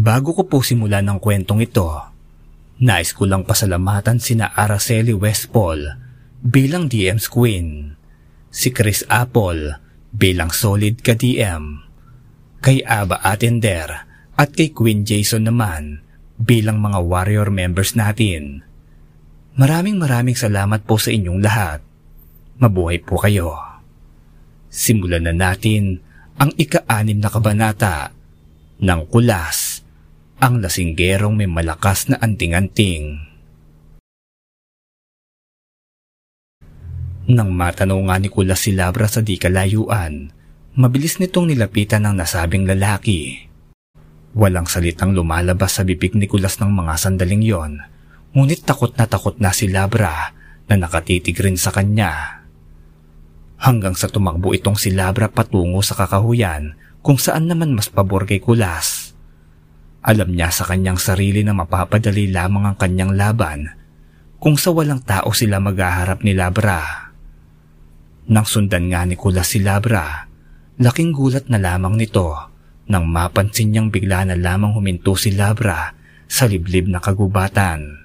Bago ko po simulan ng kwentong ito, nais ko lang pasalamatan sina Araceli Westpol bilang DM's Queen, si Chris Apple bilang solid ka-DM, kay Aba Atender at kay Queen Jason naman bilang mga warrior members natin. Maraming maraming salamat po sa inyong lahat. Mabuhay po kayo. Simulan na natin ang ika-anim na kabanata ng Kulas, ang lasinggerong may malakas na anting-anting. Nang matanaw ni Kulas si Labra sa di kalayuan, mabilis nitong nilapitan ng nasabing lalaki. Walang salitang lumalabas sa bibig ni Kulas ng mga sandaling yon, ngunit takot na takot na si Labra na nakatitig rin sa kanya. Hanggang sa tumakbo itong si Labra patungo sa kakahuyan kung saan naman mas pabor kay Kulas. Alam niya sa kanyang sarili na mapapadali lamang ang kanyang laban kung sa walang tao sila maghaharap ni Labra. Nang sundan nga ni Kulas si Labra, laking gulat na lamang nito nang mapansin niyang bigla na lamang huminto si Labra sa liblib na kagubatan.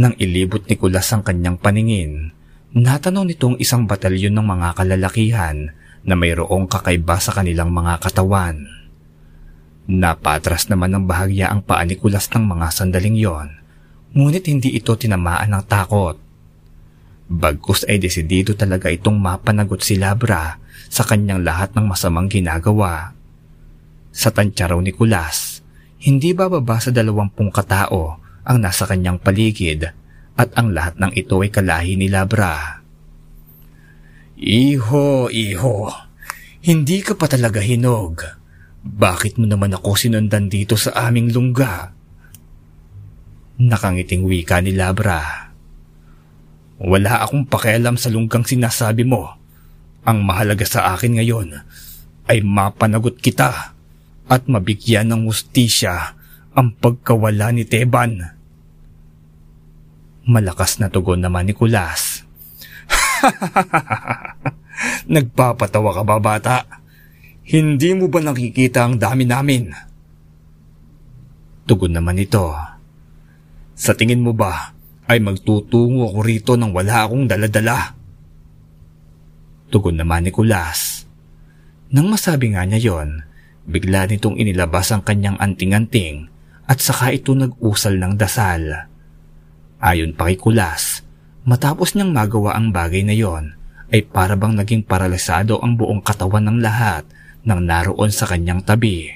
Nang ilibot ni Kulas ang kanyang paningin, natanaw nitong isang batalyon ng mga kalalakihan na mayroong kakaiba sa kanilang mga katawan. Napatras naman ng bahagya ang paa ni Kulas ng mga sandaling yon, ngunit hindi ito tinamaan ng takot. Bagkus ay desidido talaga itong mapanagot si Labra sa kanyang lahat ng masamang ginagawa. Sa tansya raw ni Kulas, hindi bababa sa dalawampung katao ang nasa kanyang paligid at ang lahat ng ito ay kalahi ni Labra. Iho, iho, hindi ka pa talaga hinog. Bakit mo naman ako sinundan dito sa aming lungga? Nakangiting wika ni Labra. Wala akong pakialam sa lunggang sinasabi mo. Ang mahalaga sa akin ngayon ay mapanagot kita at mabigyan ng mustisya ang pagkawala ni Teban. Malakas na tugon naman ni Kulas. Nagpapatawa ka ba bata? Hindi mo ba nakikita ang dami namin? Tugon naman ito. Sa tingin mo ba ay magtutungo ako rito nang wala akong daladala? Tugon naman ni Kulas. Nang masabi nga niya yon, bigla nitong inilabas ang kanyang anting-anting at saka ito nag-usal ng dasal. Ayon pa kay Kulas, matapos niyang magawa ang bagay na yon, ay para bang naging paralisado ang buong katawan ng lahat nang naroon sa kanyang tabi.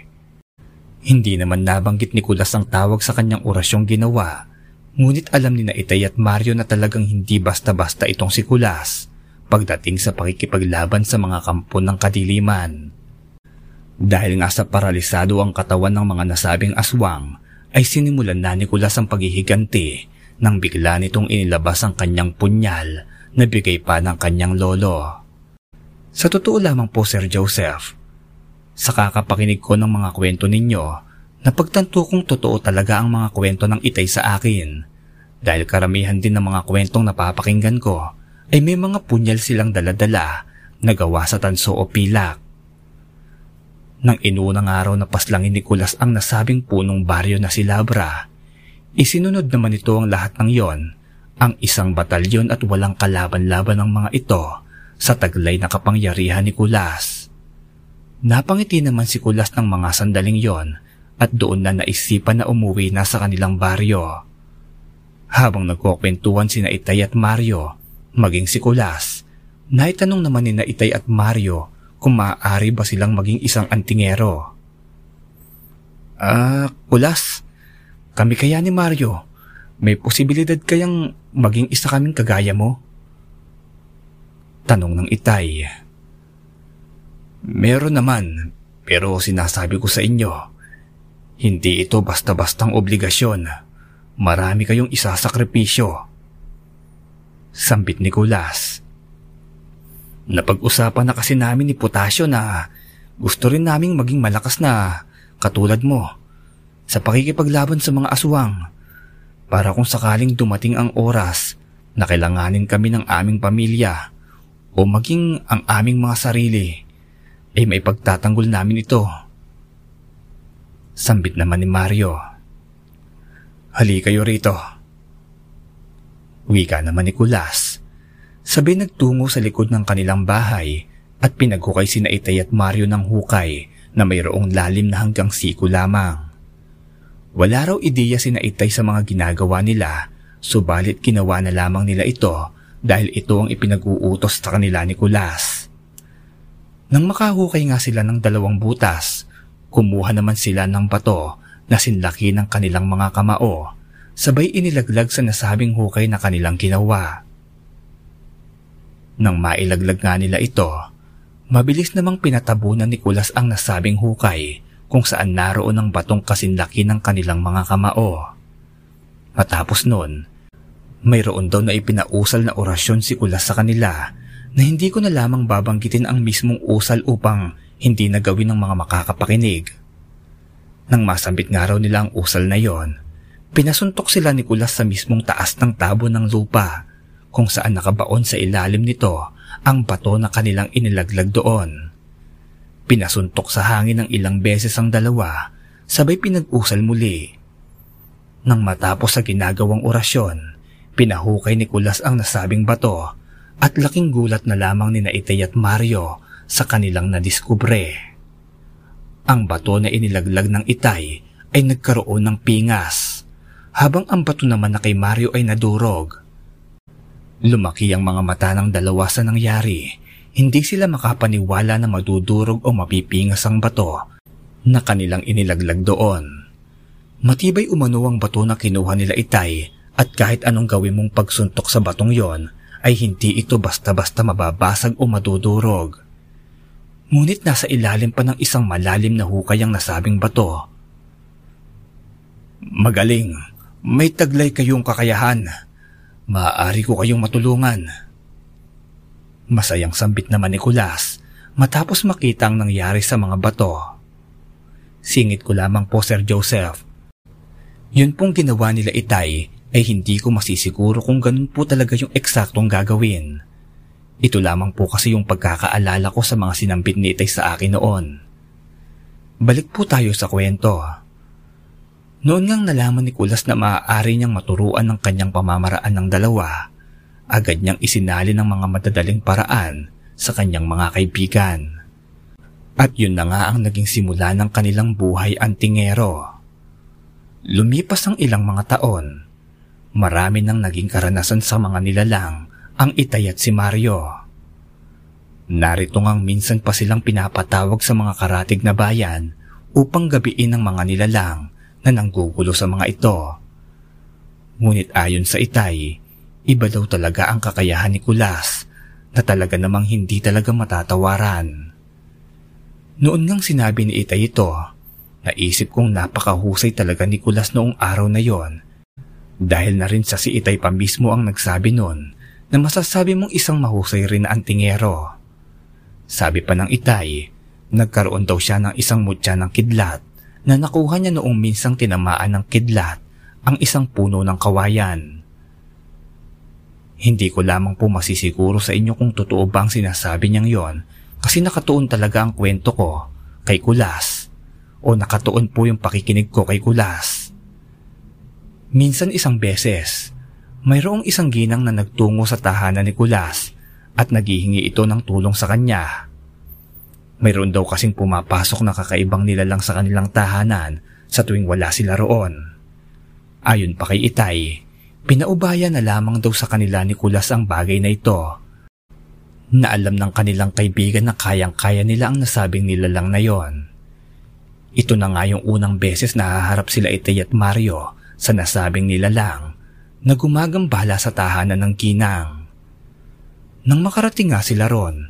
Hindi naman nabanggit ni Kulas ang tawag sa kanyang orasyong ginawa, ngunit alam ni na Itay at Mario na talagang hindi basta-basta itong si Kulas pagdating sa pakikipaglaban sa mga kampo ng kadiliman. Dahil nga sa paralisado ang katawan ng mga nasabing aswang, ay sinimulan na ni Kulas ang paghihiganti nang bigla nitong inilabas ang kanyang punyal na bigay pa ng kanyang lolo. Sa totoo lamang po Sir Joseph, sa kakapakinig ko ng mga kwento ninyo, napagtanto kong totoo talaga ang mga kwento ng itay sa akin. Dahil karamihan din ng mga kwentong napapakinggan ko ay may mga punyal silang daladala na gawa sa tanso o pilak. Nang inunang araw na paslangin ni Kulas ang nasabing punong baryo na si Labra, isinunod naman ito ang lahat ng yon, ang isang batalyon at walang kalaban-laban ng mga ito sa taglay na kapangyarihan ni Kulas. Napangiti naman si Kulas ng mga sandaling yon at doon na naisipan na umuwi na sa kanilang baryo. Habang nagkukwentuhan sina Itay at Mario, maging si Kulas, naitanong naman ni na Itay at Mario kung maaari ba silang maging isang antingero. Ah, Kulas, kami kaya ni Mario, may posibilidad kayang maging isa kaming kagaya mo? Tanong ng Itay. Meron naman, pero sinasabi ko sa inyo, hindi ito basta-bastang obligasyon. Marami kayong isasakripisyo. Sambit ni Kulas. Napag-usapan na kasi namin ni Potasyo na gusto rin naming maging malakas na katulad mo sa pakikipaglaban sa mga aswang para kung sakaling dumating ang oras na kailanganin kami ng aming pamilya o maging ang aming mga sarili ay may pagtatanggol namin ito. Sambit naman ni Mario. Hali kayo rito. Wika naman ni Kulas. Sabay nagtungo sa likod ng kanilang bahay at pinaghukay sina Itay at Mario ng hukay na mayroong lalim na hanggang siko lamang. Wala raw ideya sina Itay sa mga ginagawa nila, subalit ginawa na lamang nila ito dahil ito ang ipinag-uutos sa kanila ni Kulas. Nang makahukay nga sila ng dalawang butas, kumuha naman sila ng bato na sinlaki ng kanilang mga kamao, sabay inilaglag sa nasabing hukay na kanilang ginawa. Nang mailaglag nga nila ito, mabilis namang pinatabunan ni Kulas ang nasabing hukay kung saan naroon ang batong kasinlaki ng kanilang mga kamao. Matapos nun, mayroon daw na ipinausal na orasyon si Kulas sa kanila na hindi ko na lamang babanggitin ang mismong usal upang hindi na gawin ng mga makakapakinig. Nang masambit nga raw nila ang usal na yon, pinasuntok sila ni Kulas sa mismong taas ng tabo ng lupa kung saan nakabaon sa ilalim nito ang bato na kanilang inilaglag doon. Pinasuntok sa hangin ng ilang beses ang dalawa, sabay pinag-usal muli. Nang matapos sa ginagawang orasyon, pinahukay ni Kulas ang nasabing bato at laking gulat na lamang ni Naitay at Mario sa kanilang nadiskubre. Ang bato na inilaglag ng Itay ay nagkaroon ng pingas, habang ang bato naman na kay Mario ay nadurog. Lumaki ang mga mata ng dalawa sa nangyari hindi sila makapaniwala na madudurog o mapipingas ang bato na kanilang inilaglag doon. Matibay umano ang bato na kinuha nila itay at kahit anong gawin mong pagsuntok sa batong yon ay hindi ito basta-basta mababasag o madudurog. Ngunit nasa ilalim pa ng isang malalim na hukay ang nasabing bato. Magaling, may taglay kayong kakayahan. Maaari ko kayong matulungan. Masayang sambit naman ni Kulas matapos makita ang nangyari sa mga bato. Singit ko lamang po Sir Joseph. Yun pong ginawa nila itay ay hindi ko masisiguro kung ganun po talaga yung eksaktong gagawin. Ito lamang po kasi yung pagkakaalala ko sa mga sinambit ni itay sa akin noon. Balik po tayo sa kwento. Noon ngang nalaman ni Kulas na maaari niyang maturuan ng kanyang pamamaraan ng dalawa agad niyang isinali ng mga madadaling paraan sa kanyang mga kaibigan. At yun na nga ang naging simula ng kanilang buhay antingero. Lumipas ang ilang mga taon. Marami nang naging karanasan sa mga nilalang ang itay at si Mario. Narito ngang minsan pa silang pinapatawag sa mga karatig na bayan upang gabiin ang mga nilalang na nanggugulo sa mga ito. Ngunit ayon sa itay, Iba daw talaga ang kakayahan ni Kulas na talaga namang hindi talaga matatawaran. Noon ngang sinabi ni Itay ito, naisip kong napakahusay talaga ni Kulas noong araw na yon. Dahil na rin sa si Itay pa mismo ang nagsabi noon na masasabi mong isang mahusay rin na antingero. Sabi pa ng Itay, nagkaroon daw siya ng isang mutya ng kidlat na nakuha niya noong minsang tinamaan ng kidlat ang isang puno ng kawayan. Hindi ko lamang po masisiguro sa inyo kung totoo ba ang sinasabi niyang yon kasi nakatuon talaga ang kwento ko kay Kulas o nakatuon po yung pakikinig ko kay Kulas. Minsan isang beses, mayroong isang ginang na nagtungo sa tahanan ni Kulas at naghihingi ito ng tulong sa kanya. Mayroon daw kasing pumapasok na kakaibang nilalang sa kanilang tahanan sa tuwing wala sila roon. Ayon pa kay Itay, Pinaubaya na lamang daw sa kanila ni Kulas ang bagay na ito. Na alam ng kanilang kaibigan na kayang-kaya nila ang nasabing nilalang na yon. Ito na nga yung unang beses na haharap sila Itay at Mario sa nasabing nilalang na gumagambala sa tahanan ng ginang. Nang makarating nga sila ron,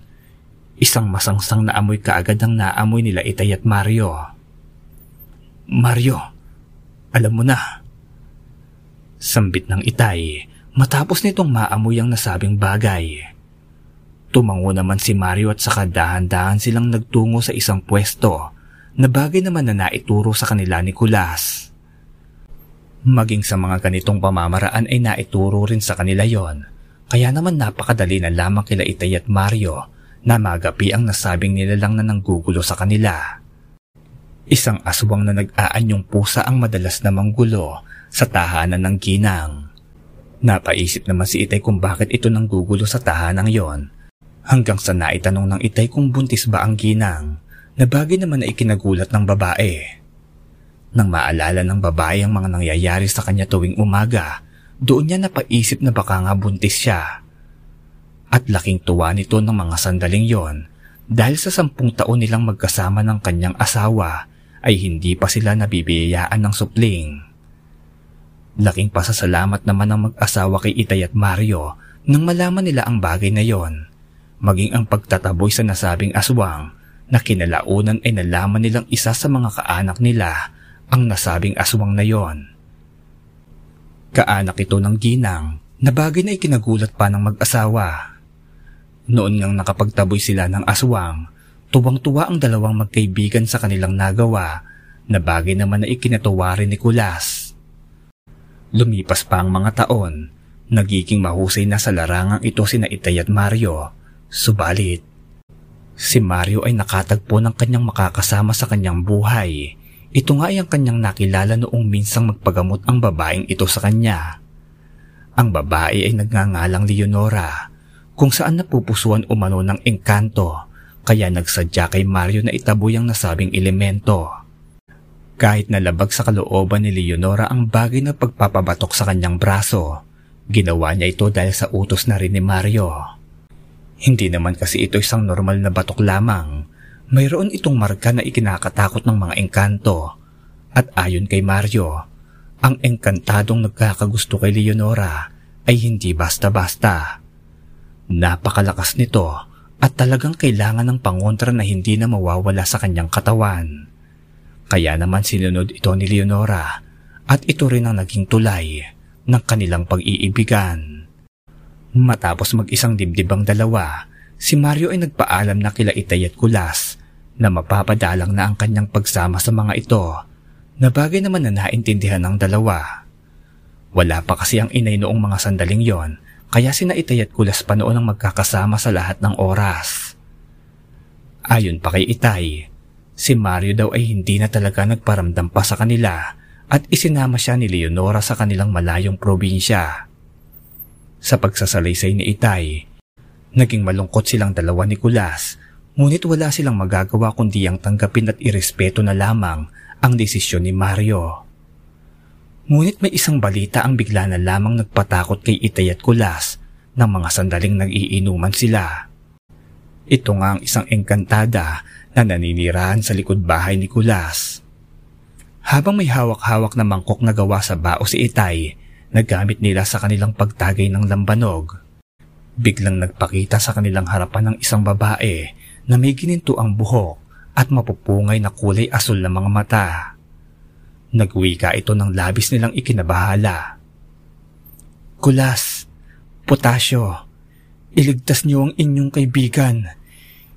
isang masangsang na amoy kaagad ang naamoy nila Itay at Mario. Mario, alam mo na, Sambit ng itay matapos nitong maamoy ang nasabing bagay. Tumango naman si Mario at saka dahan-dahan silang nagtungo sa isang pwesto na bagay naman na naituro sa kanila ni Kulas. Maging sa mga ganitong pamamaraan ay naituro rin sa kanila yon. Kaya naman napakadali na lamang kila Itay at Mario na magapi ang nasabing nila lang na nanggugulo sa kanila. Isang aswang na nag-aanyong pusa ang madalas na manggulo sa tahanan ng ginang. Napaisip naman si Itay kung bakit ito nang gugulo sa tahanang yon. Hanggang sa naitanong ng Itay kung buntis ba ang ginang, na bagay naman na ikinagulat ng babae. Nang maalala ng babae ang mga nangyayari sa kanya tuwing umaga, doon niya napaisip na baka nga buntis siya. At laking tuwa nito ng mga sandaling yon dahil sa sampung taon nilang magkasama ng kanyang asawa ay hindi pa sila nabibiyayaan ng supling. Laking pasasalamat naman ng mag-asawa kay Itay at Mario nang malaman nila ang bagay na yon. Maging ang pagtataboy sa nasabing aswang na kinalaunan ay nalaman nilang isa sa mga kaanak nila ang nasabing aswang na yon. Kaanak ito ng ginang na bagay na ikinagulat pa ng mag-asawa. Noon ngang nakapagtaboy sila ng aswang, Tuwang-tuwa ang dalawang magkaibigan sa kanilang nagawa na bagay naman na ikinatuwa rin ni Kulas. Lumipas pa ang mga taon, nagiging mahusay na sa larangang ito sina Itay at Mario. Subalit, si Mario ay nakatagpo ng kanyang makakasama sa kanyang buhay. Ito nga ay ang kanyang nakilala noong minsang magpagamot ang babaeng ito sa kanya. Ang babae ay nagngangalang Leonora, kung saan napupusuan umano ng engkanto kaya nagsadya kay Mario na itaboy ang nasabing elemento. Kahit nalabag sa kalooban ni Leonora ang bagay na pagpapabatok sa kanyang braso, ginawa niya ito dahil sa utos na rin ni Mario. Hindi naman kasi ito isang normal na batok lamang. Mayroon itong marka na ikinakatakot ng mga engkanto. At ayon kay Mario, ang engkantadong nagkakagusto kay Leonora ay hindi basta-basta. Napakalakas nito at talagang kailangan ng pangontra na hindi na mawawala sa kanyang katawan. Kaya naman sinunod ito ni Leonora at ito rin ang naging tulay ng kanilang pag-iibigan. Matapos mag-isang dibdib ang dalawa, si Mario ay nagpaalam na kila Itay at Kulas na mapapadalang na ang kanyang pagsama sa mga ito na bagay naman na naintindihan ng dalawa. Wala pa kasi ang inay noong mga sandaling yon kaya sina Itay at Kulas pa noon ang magkakasama sa lahat ng oras. Ayon pa kay Itay, si Mario daw ay hindi na talaga nagparamdam pa sa kanila at isinama siya ni Leonora sa kanilang malayong probinsya. Sa pagsasalaysay ni Itay, naging malungkot silang dalawa ni Kulas ngunit wala silang magagawa kundi ang tanggapin at irespeto na lamang ang desisyon ni Mario. Ngunit may isang balita ang bigla na lamang nagpatakot kay Itay at Kulas ng mga sandaling nag-iinuman sila. Ito nga ang isang engkantada na naninirahan sa likod bahay ni Kulas. Habang may hawak-hawak na mangkok na gawa sa bao si Itay, nagamit nila sa kanilang pagtagay ng lambanog. Biglang nagpakita sa kanilang harapan ng isang babae na may gininto ang buhok at mapupungay na kulay asul na mga mata. Nagwika ito ng labis nilang ikinabahala. Kulas, potasyo, iligtas niyo ang inyong kaibigan.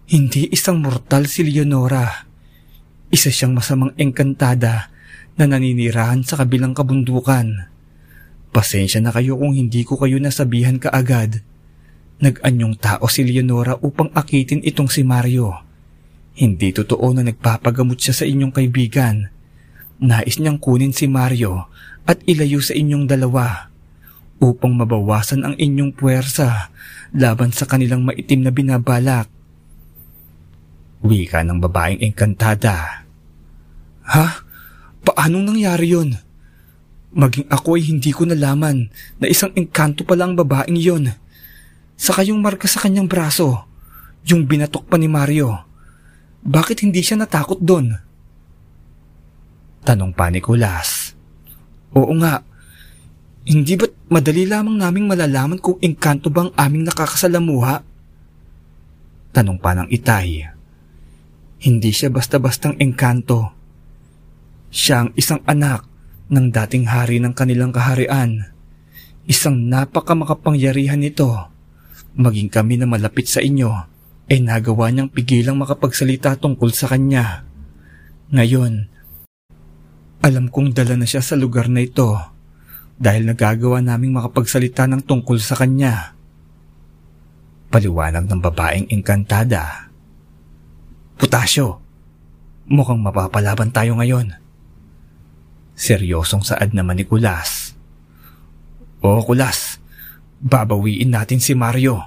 Hindi isang mortal si Leonora. Isa siyang masamang engkantada na naninirahan sa kabilang kabundukan. Pasensya na kayo kung hindi ko kayo nasabihan kaagad. Nag-anyong tao si Leonora upang akitin itong si Mario. Hindi totoo na nagpapagamot siya sa inyong kaibigan. Nais niyang kunin si Mario at ilayo sa inyong dalawa upang mabawasan ang inyong puwersa laban sa kanilang maitim na binabalak. Wika ng babaeng engkantada. Ha? Paanong nangyari yon? Maging ako ay hindi ko nalaman na isang engkanto pala ang babaeng yon. Saka yung marka sa kanyang braso, yung binatok pa ni Mario. Bakit hindi siya natakot doon? Tanong pa ni Kulas. Oo nga. Hindi ba't madali lamang naming malalaman kung engkanto bang aming nakakasalamuha? Tanong pa ng itay. Hindi siya basta-bastang engkanto. Siya ang isang anak ng dating hari ng kanilang kaharian. Isang napakamakapangyarihan nito. Maging kami na malapit sa inyo ay nagawa niyang pigilang makapagsalita tungkol sa kanya. Ngayon, alam kong dala na siya sa lugar na ito dahil nagagawa naming makapagsalita ng tungkol sa kanya. Paliwanag ng babaeng engkantada. Putasyo, mukhang mapapalaban tayo ngayon. Seryosong saad naman ni Kulas. Oo, Kulas. Babawiin natin si Mario.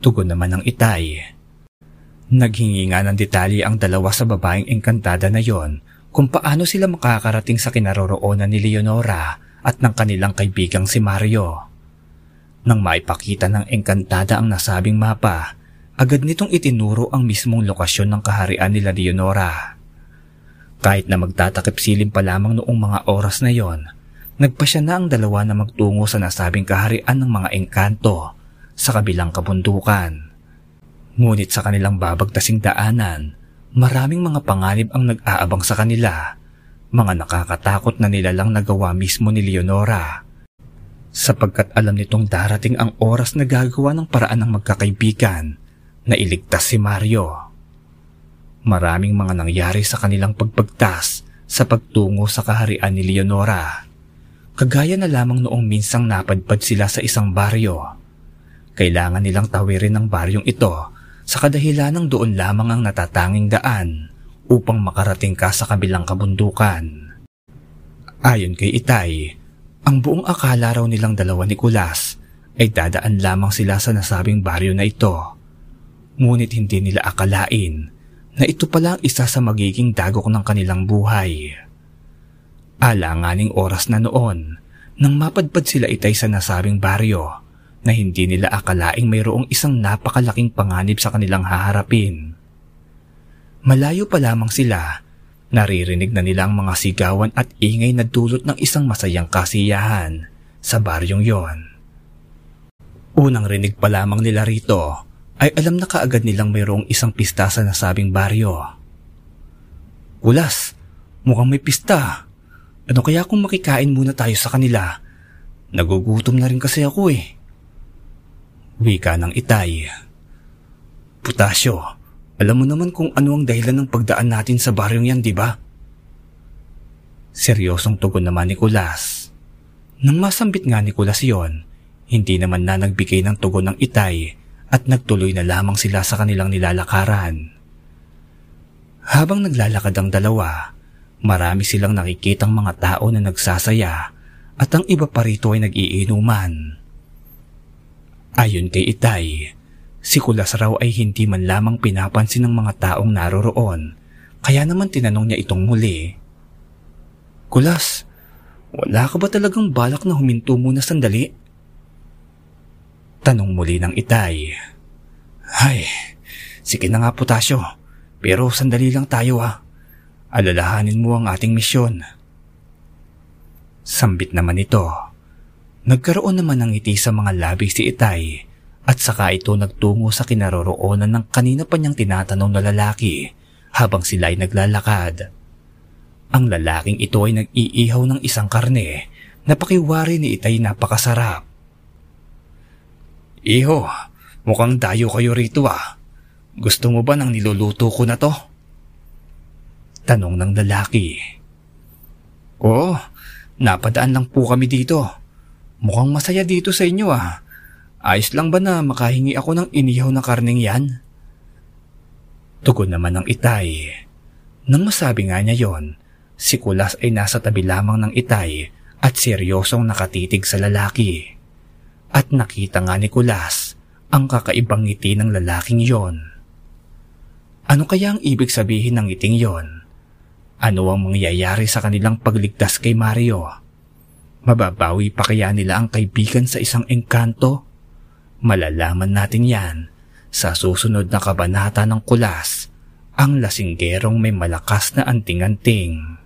Tugon naman ng itay. Naghingi nga ng detalye ang dalawa sa babaeng engkantada na yon kung paano sila makakarating sa kinaroroonan ni Leonora at ng kanilang kaibigang si Mario. Nang maipakita ng engkantada ang nasabing mapa, agad nitong itinuro ang mismong lokasyon ng kaharian nila Leonora. Kahit na magtatakip silim pa lamang noong mga oras na yon, nagpasya na ang dalawa na magtungo sa nasabing kaharian ng mga engkanto sa kabilang kabundukan. Ngunit sa kanilang babagtasing daanan, maraming mga panganib ang nag-aabang sa kanila, mga nakakatakot na nilalang nagawa mismo ni Leonora. Sapagkat alam nitong darating ang oras na gagawa ng paraan ng magkakaibigan na iligtas si Mario. Maraming mga nangyari sa kanilang pagpagtas sa pagtungo sa kaharian ni Leonora. Kagaya na lamang noong minsang napadpad sila sa isang baryo. Kailangan nilang tawirin ang baryong ito sa kadahilanang doon lamang ang natatanging daan upang makarating ka sa kabilang kabundukan. Ayon kay Itay, ang buong akala raw nilang dalawa ni Kulas ay dadaan lamang sila sa nasabing baryo na ito. Ngunit hindi nila akalain na ito pala ang isa sa magiging dagok ng kanilang buhay. Alanganing oras na noon nang mapadpad sila itay sa nasabing baryo na hindi nila akalaing mayroong isang napakalaking panganib sa kanilang haharapin. Malayo pa lamang sila, naririnig na nila ang mga sigawan at ingay na dulot ng isang masayang kasiyahan sa baryong yon. Unang rinig pa lamang nila rito ay alam na kaagad nilang mayroong isang pista sa nasabing baryo. Ulas, mukhang may pista. Ano kaya kung makikain muna tayo sa kanila? Nagugutom na rin kasi ako eh. Wika ng itay. Putasyo, alam mo naman kung ano ang dahilan ng pagdaan natin sa baryong yan, di ba? Seryosong tugon naman ni Kulas. Nang masambit nga ni Kulas yon, hindi naman na nagbigay ng tugon ng itay at nagtuloy na lamang sila sa kanilang nilalakaran. Habang naglalakad ang dalawa, marami silang nakikitang mga tao na nagsasaya at ang iba pa rito ay nag-iinuman. Ayon kay Itay, si Kulas raw ay hindi man lamang pinapansin ng mga taong naroroon kaya naman tinanong niya itong muli. Kulas, wala ka ba talagang balak na huminto muna sandali? Tanong muli ng itay. Ay, sige na nga potasyo. Pero sandali lang tayo ha. Alalahanin mo ang ating misyon. Sambit naman ito. Nagkaroon naman ng ngiti sa mga labi si Itay at saka ito nagtungo sa kinaroroonan ng kanina pa niyang tinatanong na lalaki habang sila ay naglalakad. Ang lalaking ito ay nag-iihaw ng isang karne na pakiwari ni Itay napakasarap. Iho, mukhang dayo kayo rito ah. Gusto mo ba ng niluluto ko na to? Tanong ng lalaki. Oo, napadaan lang po kami dito. Mukhang masaya dito sa inyo ah. Ayos lang ba na makahingi ako ng inihaw na karneng yan? Tugon naman ng itay. Nang masabi nga niya yon, si Kulas ay nasa tabi lamang ng itay at seryosong nakatitig sa lalaki. At nakita nga ni Kulas ang kakaibang ngiti ng lalaking yon. Ano kaya ang ibig sabihin ng ngiting yon? Ano ang mangyayari sa kanilang pagligtas kay Mario? Mababawi pa kaya nila ang kaibigan sa isang engkanto? Malalaman natin yan sa susunod na kabanata ng kulas, ang lasinggerong may malakas na anting-anting.